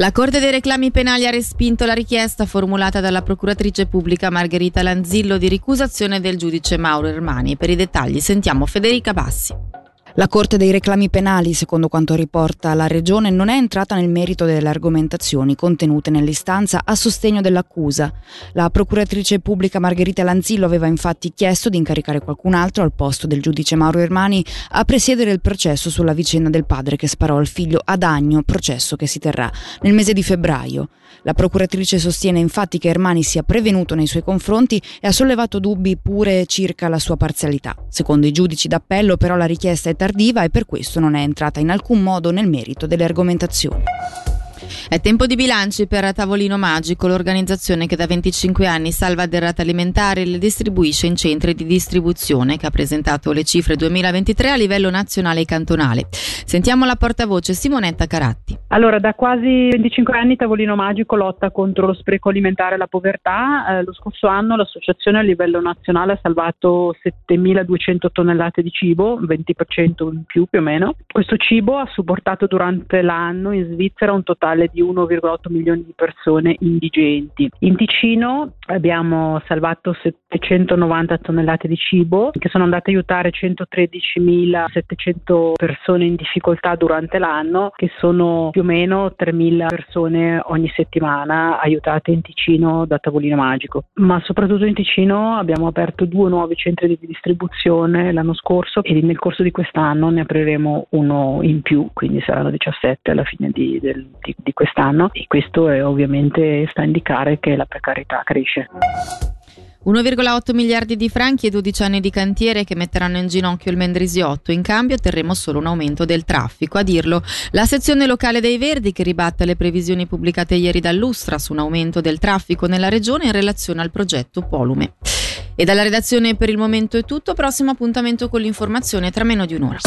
La Corte dei reclami penali ha respinto la richiesta formulata dalla procuratrice pubblica Margherita Lanzillo di ricusazione del giudice Mauro Ermani. Per i dettagli sentiamo Federica Bassi. La Corte dei reclami penali, secondo quanto riporta la Regione, non è entrata nel merito delle argomentazioni contenute nell'istanza a sostegno dell'accusa. La procuratrice pubblica Margherita Lanzillo aveva infatti chiesto di incaricare qualcun altro al posto del giudice Mauro Ermani a presiedere il processo sulla vicenda del padre che sparò al figlio ad Agno, processo che si terrà nel mese di febbraio. La procuratrice sostiene infatti che Ermani sia prevenuto nei suoi confronti e ha sollevato dubbi pure circa la sua parzialità. Secondo i giudici d'appello però la richiesta è tardiva e per questo non è entrata in alcun modo nel merito delle argomentazioni. È tempo di bilanci per Tavolino Magico, l'organizzazione che da 25 anni salva derrate alimentari e le distribuisce in centri di distribuzione, che ha presentato le cifre 2023 a livello nazionale e cantonale. Sentiamo la portavoce Simonetta Caratti. Allora, da quasi 25 anni Tavolino Magico lotta contro lo spreco alimentare e la povertà. Eh, lo scorso anno l'associazione a livello nazionale ha salvato 7.200 tonnellate di cibo, 20% in più più o meno. Questo cibo ha supportato durante l'anno in Svizzera un totale di 1,8 milioni di persone indigenti. In Ticino abbiamo salvato 790 tonnellate di cibo che sono andate a aiutare 113.700 persone in difficoltà durante l'anno, che sono più o meno 3.000 persone ogni settimana aiutate in Ticino da Tavolino Magico. Ma soprattutto in Ticino abbiamo aperto due nuovi centri di distribuzione l'anno scorso e nel corso di quest'anno ne apriremo uno in più, quindi saranno 17 alla fine di, del, di, di quest'anno e questo è ovviamente sta a indicare che la precarietà cresce. 1,8 miliardi di franchi e 12 anni di cantiere che metteranno in ginocchio il Mendrisiotto. In cambio otterremo solo un aumento del traffico. A dirlo la sezione locale dei Verdi che ribatte le previsioni pubblicate ieri dall'Ustra su un aumento del traffico nella regione in relazione al progetto Polume. E dalla redazione per il momento è tutto. Prossimo appuntamento con l'informazione tra meno di un'ora.